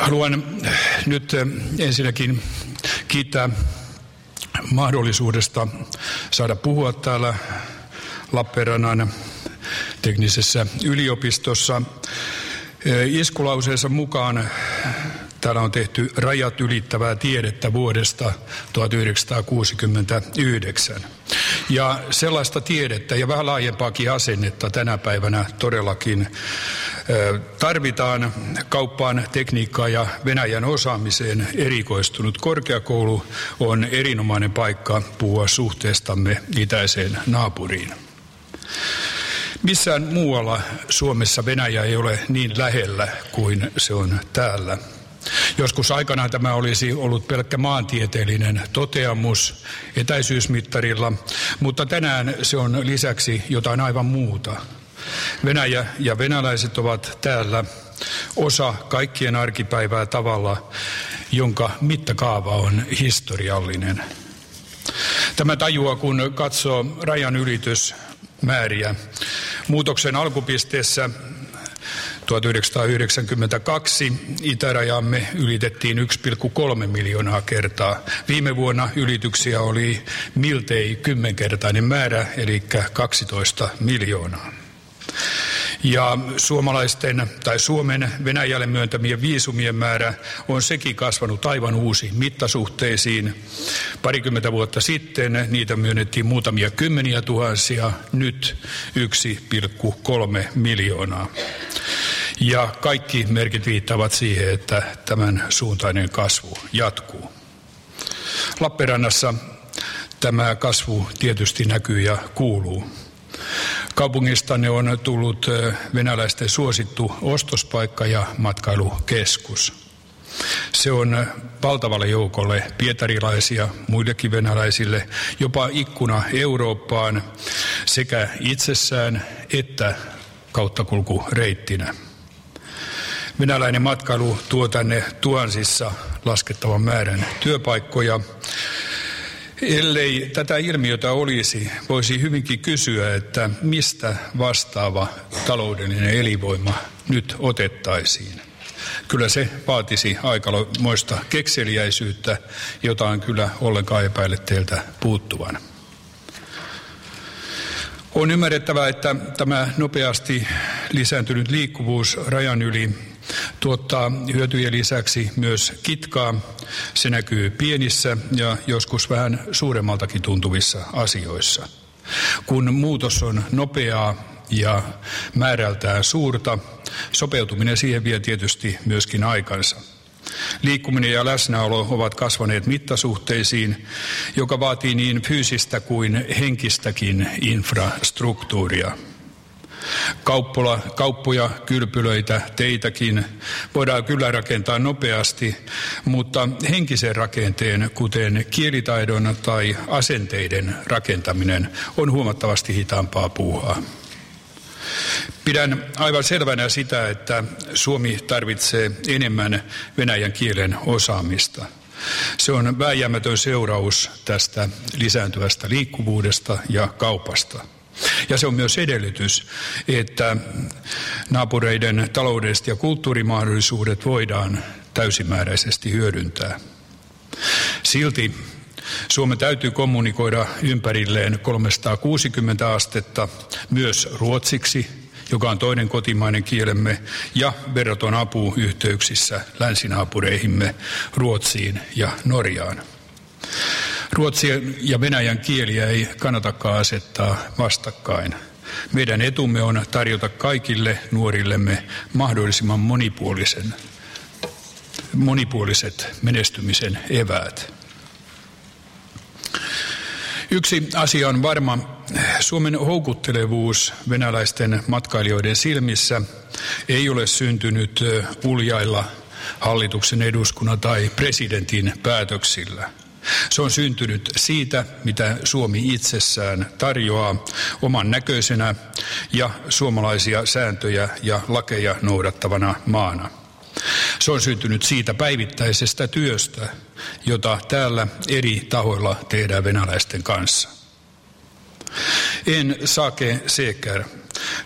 Haluan nyt ensinnäkin kiittää mahdollisuudesta saada puhua täällä Lappeenrannan teknisessä yliopistossa. Iskulauseessa mukaan täällä on tehty rajat ylittävää tiedettä vuodesta 1969. Ja sellaista tiedettä ja vähän laajempaakin asennetta tänä päivänä todellakin tarvitaan kauppaan, tekniikkaan ja Venäjän osaamiseen erikoistunut korkeakoulu on erinomainen paikka puhua suhteestamme itäiseen naapuriin. Missään muualla Suomessa Venäjä ei ole niin lähellä kuin se on täällä. Joskus aikanaan tämä olisi ollut pelkkä maantieteellinen toteamus etäisyysmittarilla, mutta tänään se on lisäksi jotain aivan muuta. Venäjä ja venäläiset ovat täällä osa kaikkien arkipäivää tavalla, jonka mittakaava on historiallinen. Tämä tajua, kun katsoo rajan ylitysmääriä. Muutoksen alkupisteessä 1992 itärajamme ylitettiin 1,3 miljoonaa kertaa. Viime vuonna ylityksiä oli miltei kymmenkertainen määrä, eli 12 miljoonaa. Ja suomalaisten tai Suomen Venäjälle myöntämien viisumien määrä on sekin kasvanut aivan uusi mittasuhteisiin. Parikymmentä vuotta sitten niitä myönnettiin muutamia kymmeniä tuhansia, nyt 1,3 miljoonaa. Ja kaikki merkit viittaavat siihen, että tämän suuntainen kasvu jatkuu. Lappeenrannassa tämä kasvu tietysti näkyy ja kuuluu. Kaupungistanne on tullut venäläisten suosittu ostospaikka ja matkailukeskus. Se on valtavalle joukolle pietarilaisia, muillekin venäläisille, jopa ikkuna Eurooppaan sekä itsessään että kauttakulkureittinä. Venäläinen matkailu tuo tänne tuhansissa laskettavan määrän työpaikkoja. Ellei tätä ilmiötä olisi, voisi hyvinkin kysyä, että mistä vastaava taloudellinen elinvoima nyt otettaisiin. Kyllä se vaatisi aikamoista kekseliäisyyttä, jota on kyllä ollenkaan epäile teiltä puuttuvan. On ymmärrettävää, että tämä nopeasti lisääntynyt liikkuvuus rajan yli tuottaa hyötyjen lisäksi myös kitkaa. Se näkyy pienissä ja joskus vähän suuremmaltakin tuntuvissa asioissa. Kun muutos on nopeaa ja määrältään suurta, sopeutuminen siihen vie tietysti myöskin aikansa. Liikkuminen ja läsnäolo ovat kasvaneet mittasuhteisiin, joka vaatii niin fyysistä kuin henkistäkin infrastruktuuria. Kauppola, kauppoja, kylpylöitä, teitäkin voidaan kyllä rakentaa nopeasti, mutta henkisen rakenteen, kuten kielitaidon tai asenteiden rakentaminen, on huomattavasti hitaampaa puuhaa. Pidän aivan selvänä sitä, että Suomi tarvitsee enemmän venäjän kielen osaamista. Se on vääjäämätön seuraus tästä lisääntyvästä liikkuvuudesta ja kaupasta. Ja se on myös edellytys, että naapureiden taloudelliset ja kulttuurimahdollisuudet voidaan täysimääräisesti hyödyntää. Silti Suomen täytyy kommunikoida ympärilleen 360 astetta myös ruotsiksi, joka on toinen kotimainen kielemme, ja verraton apu yhteyksissä länsinaapureihimme Ruotsiin ja Norjaan. Ruotsin ja venäjän kieliä ei kannatakaan asettaa vastakkain. Meidän etumme on tarjota kaikille nuorillemme mahdollisimman monipuolisen, monipuoliset menestymisen eväät. Yksi asia on varma. Suomen houkuttelevuus venäläisten matkailijoiden silmissä ei ole syntynyt uljailla hallituksen eduskunnan tai presidentin päätöksillä – se on syntynyt siitä, mitä Suomi itsessään tarjoaa oman näköisenä ja suomalaisia sääntöjä ja lakeja noudattavana maana. Se on syntynyt siitä päivittäisestä työstä, jota täällä eri tahoilla tehdään venäläisten kanssa. En sake seker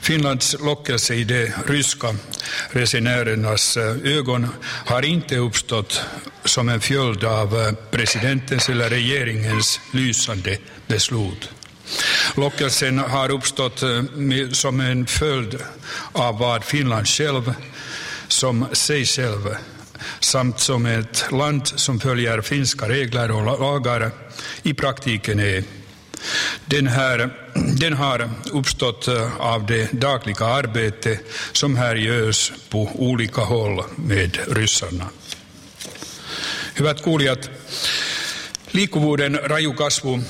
Finlands lockelse i de ryska resenärernas ögon har inte uppstått som en följd av eh, presidentens eller regeringens lysande beslut. Lockelsen har uppstått eh, som en följd av vad Finland själv, som sig själv, samt som ett land som följer finska regler och lagar i praktiken är. Den, här, den har uppstått eh, av det dagliga arbete som här görs på olika håll med ryssarna. Hyvät kuulijat, liikkuvuuden raju kasvu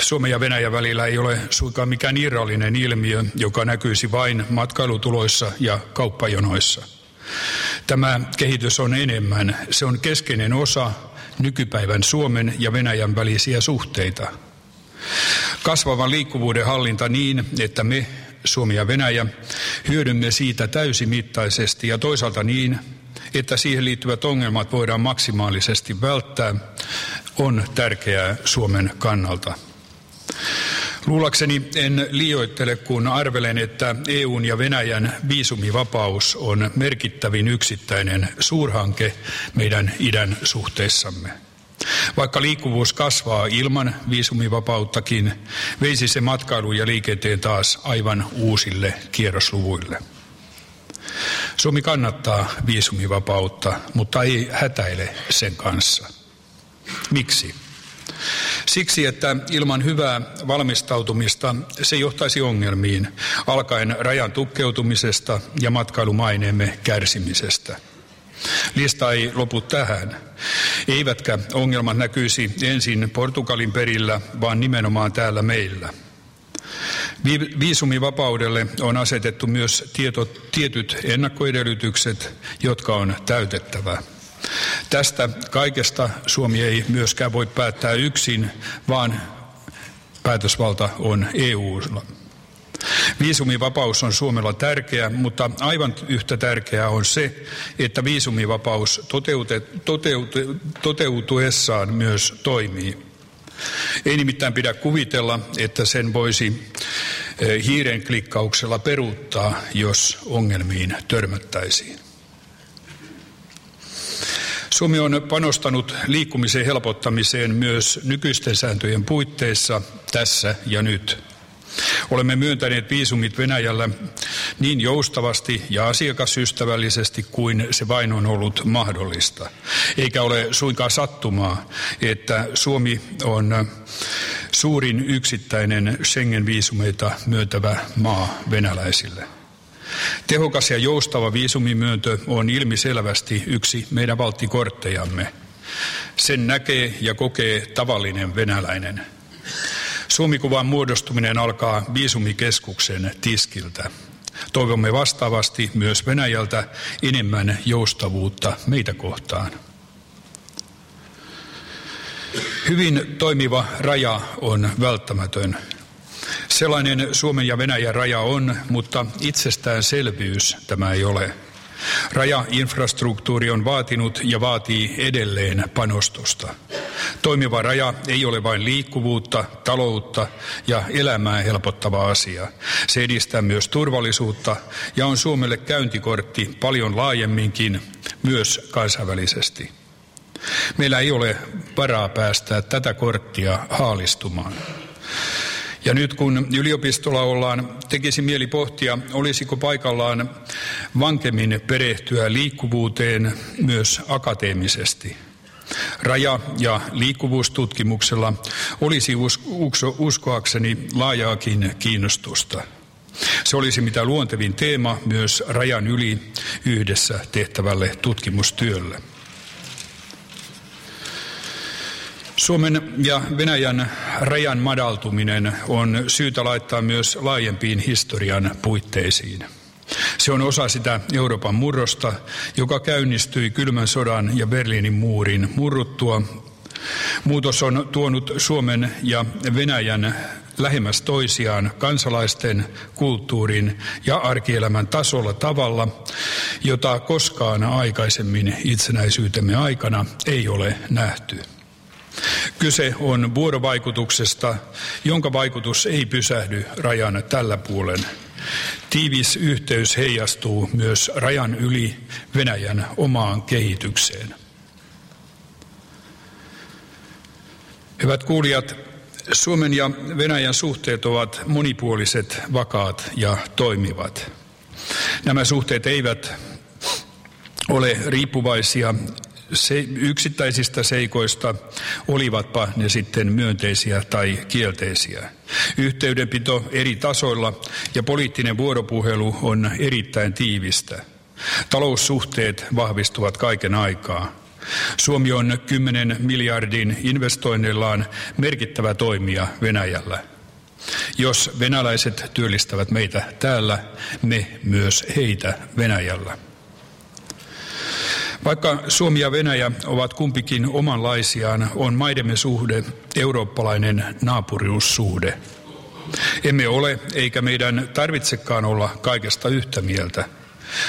Suomen ja Venäjän välillä ei ole suinkaan mikään irrallinen ilmiö, joka näkyisi vain matkailutuloissa ja kauppajonoissa. Tämä kehitys on enemmän. Se on keskeinen osa nykypäivän Suomen ja Venäjän välisiä suhteita. Kasvavan liikkuvuuden hallinta niin, että me, Suomi ja Venäjä, hyödymme siitä täysimittaisesti ja toisaalta niin, että siihen liittyvät ongelmat voidaan maksimaalisesti välttää, on tärkeää Suomen kannalta. Luulakseni en liioittele, kun arvelen, että EUn ja Venäjän viisumivapaus on merkittävin yksittäinen suurhanke meidän idän suhteissamme. Vaikka liikkuvuus kasvaa ilman viisumivapauttakin, veisi se matkailu ja liikenteen taas aivan uusille kierrosluvuille. Suomi kannattaa viisumivapautta, mutta ei hätäile sen kanssa. Miksi? Siksi, että ilman hyvää valmistautumista se johtaisi ongelmiin, alkaen rajan tukkeutumisesta ja matkailumaineemme kärsimisestä. Lista ei lopu tähän. Eivätkä ongelmat näkyisi ensin Portugalin perillä, vaan nimenomaan täällä meillä. Viisumivapaudelle on asetettu myös tieto, tietyt ennakkoedellytykset, jotka on täytettävä. Tästä kaikesta Suomi ei myöskään voi päättää yksin, vaan päätösvalta on EUlla. Viisumivapaus on Suomella tärkeä, mutta aivan yhtä tärkeää on se, että viisumivapaus toteute, toteute, toteutuessaan myös toimii. Ei nimittäin pidä kuvitella, että sen voisi hiiren klikkauksella peruuttaa, jos ongelmiin törmättäisiin. Suomi on panostanut liikkumisen helpottamiseen myös nykyisten sääntöjen puitteissa tässä ja nyt. Olemme myöntäneet viisumit Venäjällä niin joustavasti ja asiakasystävällisesti kuin se vain on ollut mahdollista. Eikä ole suinkaan sattumaa, että Suomi on suurin yksittäinen Schengen-viisumeita myöntävä maa venäläisille. Tehokas ja joustava viisumimyyntö on ilmiselvästi yksi meidän valttikorttejamme. Sen näkee ja kokee tavallinen venäläinen. Suomikuvan muodostuminen alkaa viisumikeskuksen tiskiltä. Toivomme vastaavasti myös Venäjältä enemmän joustavuutta meitä kohtaan. Hyvin toimiva raja on välttämätön. Sellainen Suomen ja Venäjän raja on, mutta itsestäänselvyys tämä ei ole. Rajainfrastruktuuri on vaatinut ja vaatii edelleen panostusta. Toimiva raja ei ole vain liikkuvuutta, taloutta ja elämää helpottava asia. Se edistää myös turvallisuutta ja on Suomelle käyntikortti paljon laajemminkin, myös kansainvälisesti. Meillä ei ole varaa päästää tätä korttia haalistumaan. Ja nyt kun yliopistolla ollaan, tekisi mieli pohtia, olisiko paikallaan vankemmin perehtyä liikkuvuuteen myös akateemisesti. Raja- ja liikkuvuustutkimuksella olisi uskoakseni laajaakin kiinnostusta. Se olisi mitä luontevin teema myös rajan yli yhdessä tehtävälle tutkimustyölle. Suomen ja Venäjän rajan madaltuminen on syytä laittaa myös laajempiin historian puitteisiin. Se on osa sitä Euroopan murrosta, joka käynnistyi kylmän sodan ja Berliinin muurin murruttua. Muutos on tuonut Suomen ja Venäjän lähemmäs toisiaan kansalaisten, kulttuurin ja arkielämän tasolla tavalla, jota koskaan aikaisemmin itsenäisyytemme aikana ei ole nähty. Kyse on vuorovaikutuksesta, jonka vaikutus ei pysähdy rajan tällä puolen Tiivis yhteys heijastuu myös rajan yli Venäjän omaan kehitykseen. Hyvät kuulijat, Suomen ja Venäjän suhteet ovat monipuoliset, vakaat ja toimivat. Nämä suhteet eivät ole riippuvaisia se, yksittäisistä seikoista, olivatpa ne sitten myönteisiä tai kielteisiä. Yhteydenpito eri tasoilla ja poliittinen vuoropuhelu on erittäin tiivistä. Taloussuhteet vahvistuvat kaiken aikaa. Suomi on 10 miljardin investoinneillaan merkittävä toimija Venäjällä. Jos venäläiset työllistävät meitä täällä, me myös heitä Venäjällä. Vaikka Suomi ja Venäjä ovat kumpikin omanlaisiaan, on maidemme suhde eurooppalainen naapuriussuhde. Emme ole, eikä meidän tarvitsekaan olla kaikesta yhtä mieltä.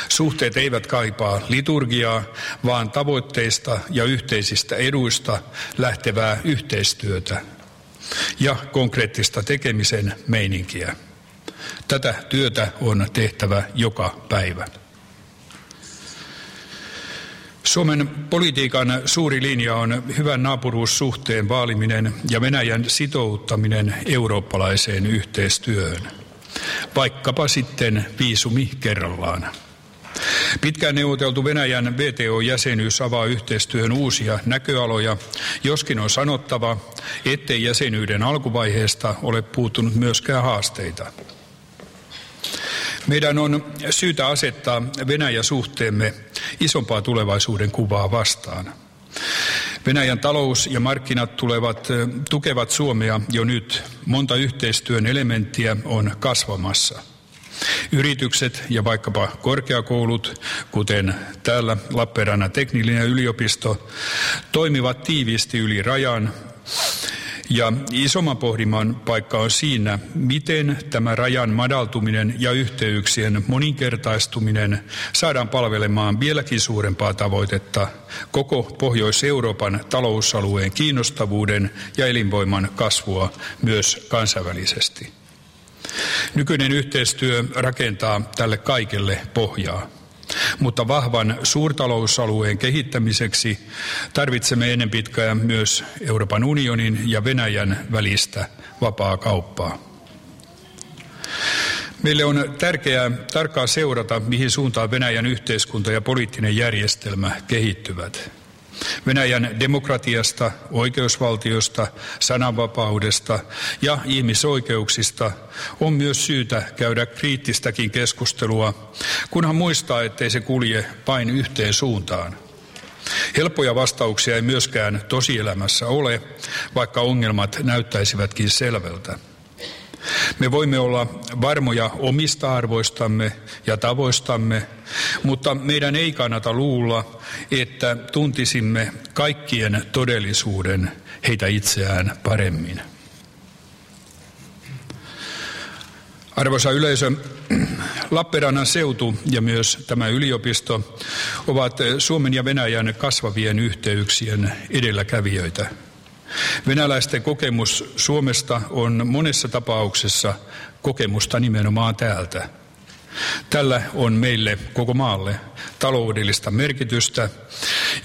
Suhteet eivät kaipaa liturgiaa, vaan tavoitteista ja yhteisistä eduista lähtevää yhteistyötä ja konkreettista tekemisen meininkiä. Tätä työtä on tehtävä joka päivä. Suomen politiikan suuri linja on hyvän naapuruussuhteen vaaliminen ja Venäjän sitouttaminen eurooppalaiseen yhteistyöhön. Vaikkapa sitten viisumi kerrallaan. Pitkään neuvoteltu Venäjän VTO-jäsenyys avaa yhteistyöhön uusia näköaloja, joskin on sanottava, ettei jäsenyyden alkuvaiheesta ole puuttunut myöskään haasteita. Meidän on syytä asettaa Venäjä-suhteemme isompaa tulevaisuuden kuvaa vastaan. Venäjän talous ja markkinat tulevat, tukevat Suomea jo nyt. Monta yhteistyön elementtiä on kasvamassa. Yritykset ja vaikkapa korkeakoulut, kuten täällä Lappeenrannan teknillinen yliopisto, toimivat tiiviisti yli rajan ja isomman pohdiman paikka on siinä, miten tämä rajan madaltuminen ja yhteyksien moninkertaistuminen saadaan palvelemaan vieläkin suurempaa tavoitetta koko Pohjois-Euroopan talousalueen kiinnostavuuden ja elinvoiman kasvua myös kansainvälisesti. Nykyinen yhteistyö rakentaa tälle kaikelle pohjaa. Mutta vahvan suurtalousalueen kehittämiseksi tarvitsemme ennen pitkää myös Euroopan unionin ja Venäjän välistä vapaa kauppaa. Meille on tärkeää tarkkaan seurata, mihin suuntaan Venäjän yhteiskunta ja poliittinen järjestelmä kehittyvät. Venäjän demokratiasta, oikeusvaltiosta, sananvapaudesta ja ihmisoikeuksista on myös syytä käydä kriittistäkin keskustelua, kunhan muistaa, ettei se kulje vain yhteen suuntaan. Helppoja vastauksia ei myöskään tosielämässä ole, vaikka ongelmat näyttäisivätkin selvältä. Me voimme olla varmoja omista arvoistamme ja tavoistamme, mutta meidän ei kannata luulla, että tuntisimme kaikkien todellisuuden heitä itseään paremmin. Arvoisa yleisö, Lappeenrannan seutu ja myös tämä yliopisto ovat Suomen ja Venäjän kasvavien yhteyksien edelläkävijöitä. Venäläisten kokemus Suomesta on monessa tapauksessa kokemusta nimenomaan täältä. Tällä on meille koko maalle taloudellista merkitystä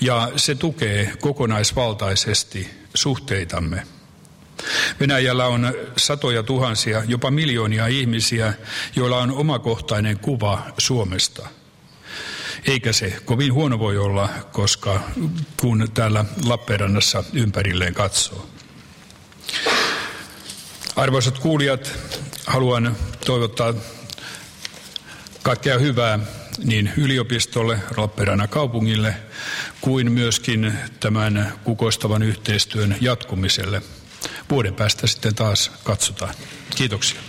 ja se tukee kokonaisvaltaisesti suhteitamme. Venäjällä on satoja tuhansia, jopa miljoonia ihmisiä, joilla on omakohtainen kuva Suomesta – eikä se kovin huono voi olla, koska kun täällä Lappeenrannassa ympärilleen katsoo. Arvoisat kuulijat, haluan toivottaa kaikkea hyvää niin yliopistolle, Lappeenrannan kaupungille, kuin myöskin tämän kukoistavan yhteistyön jatkumiselle. Vuoden päästä sitten taas katsotaan. Kiitoksia.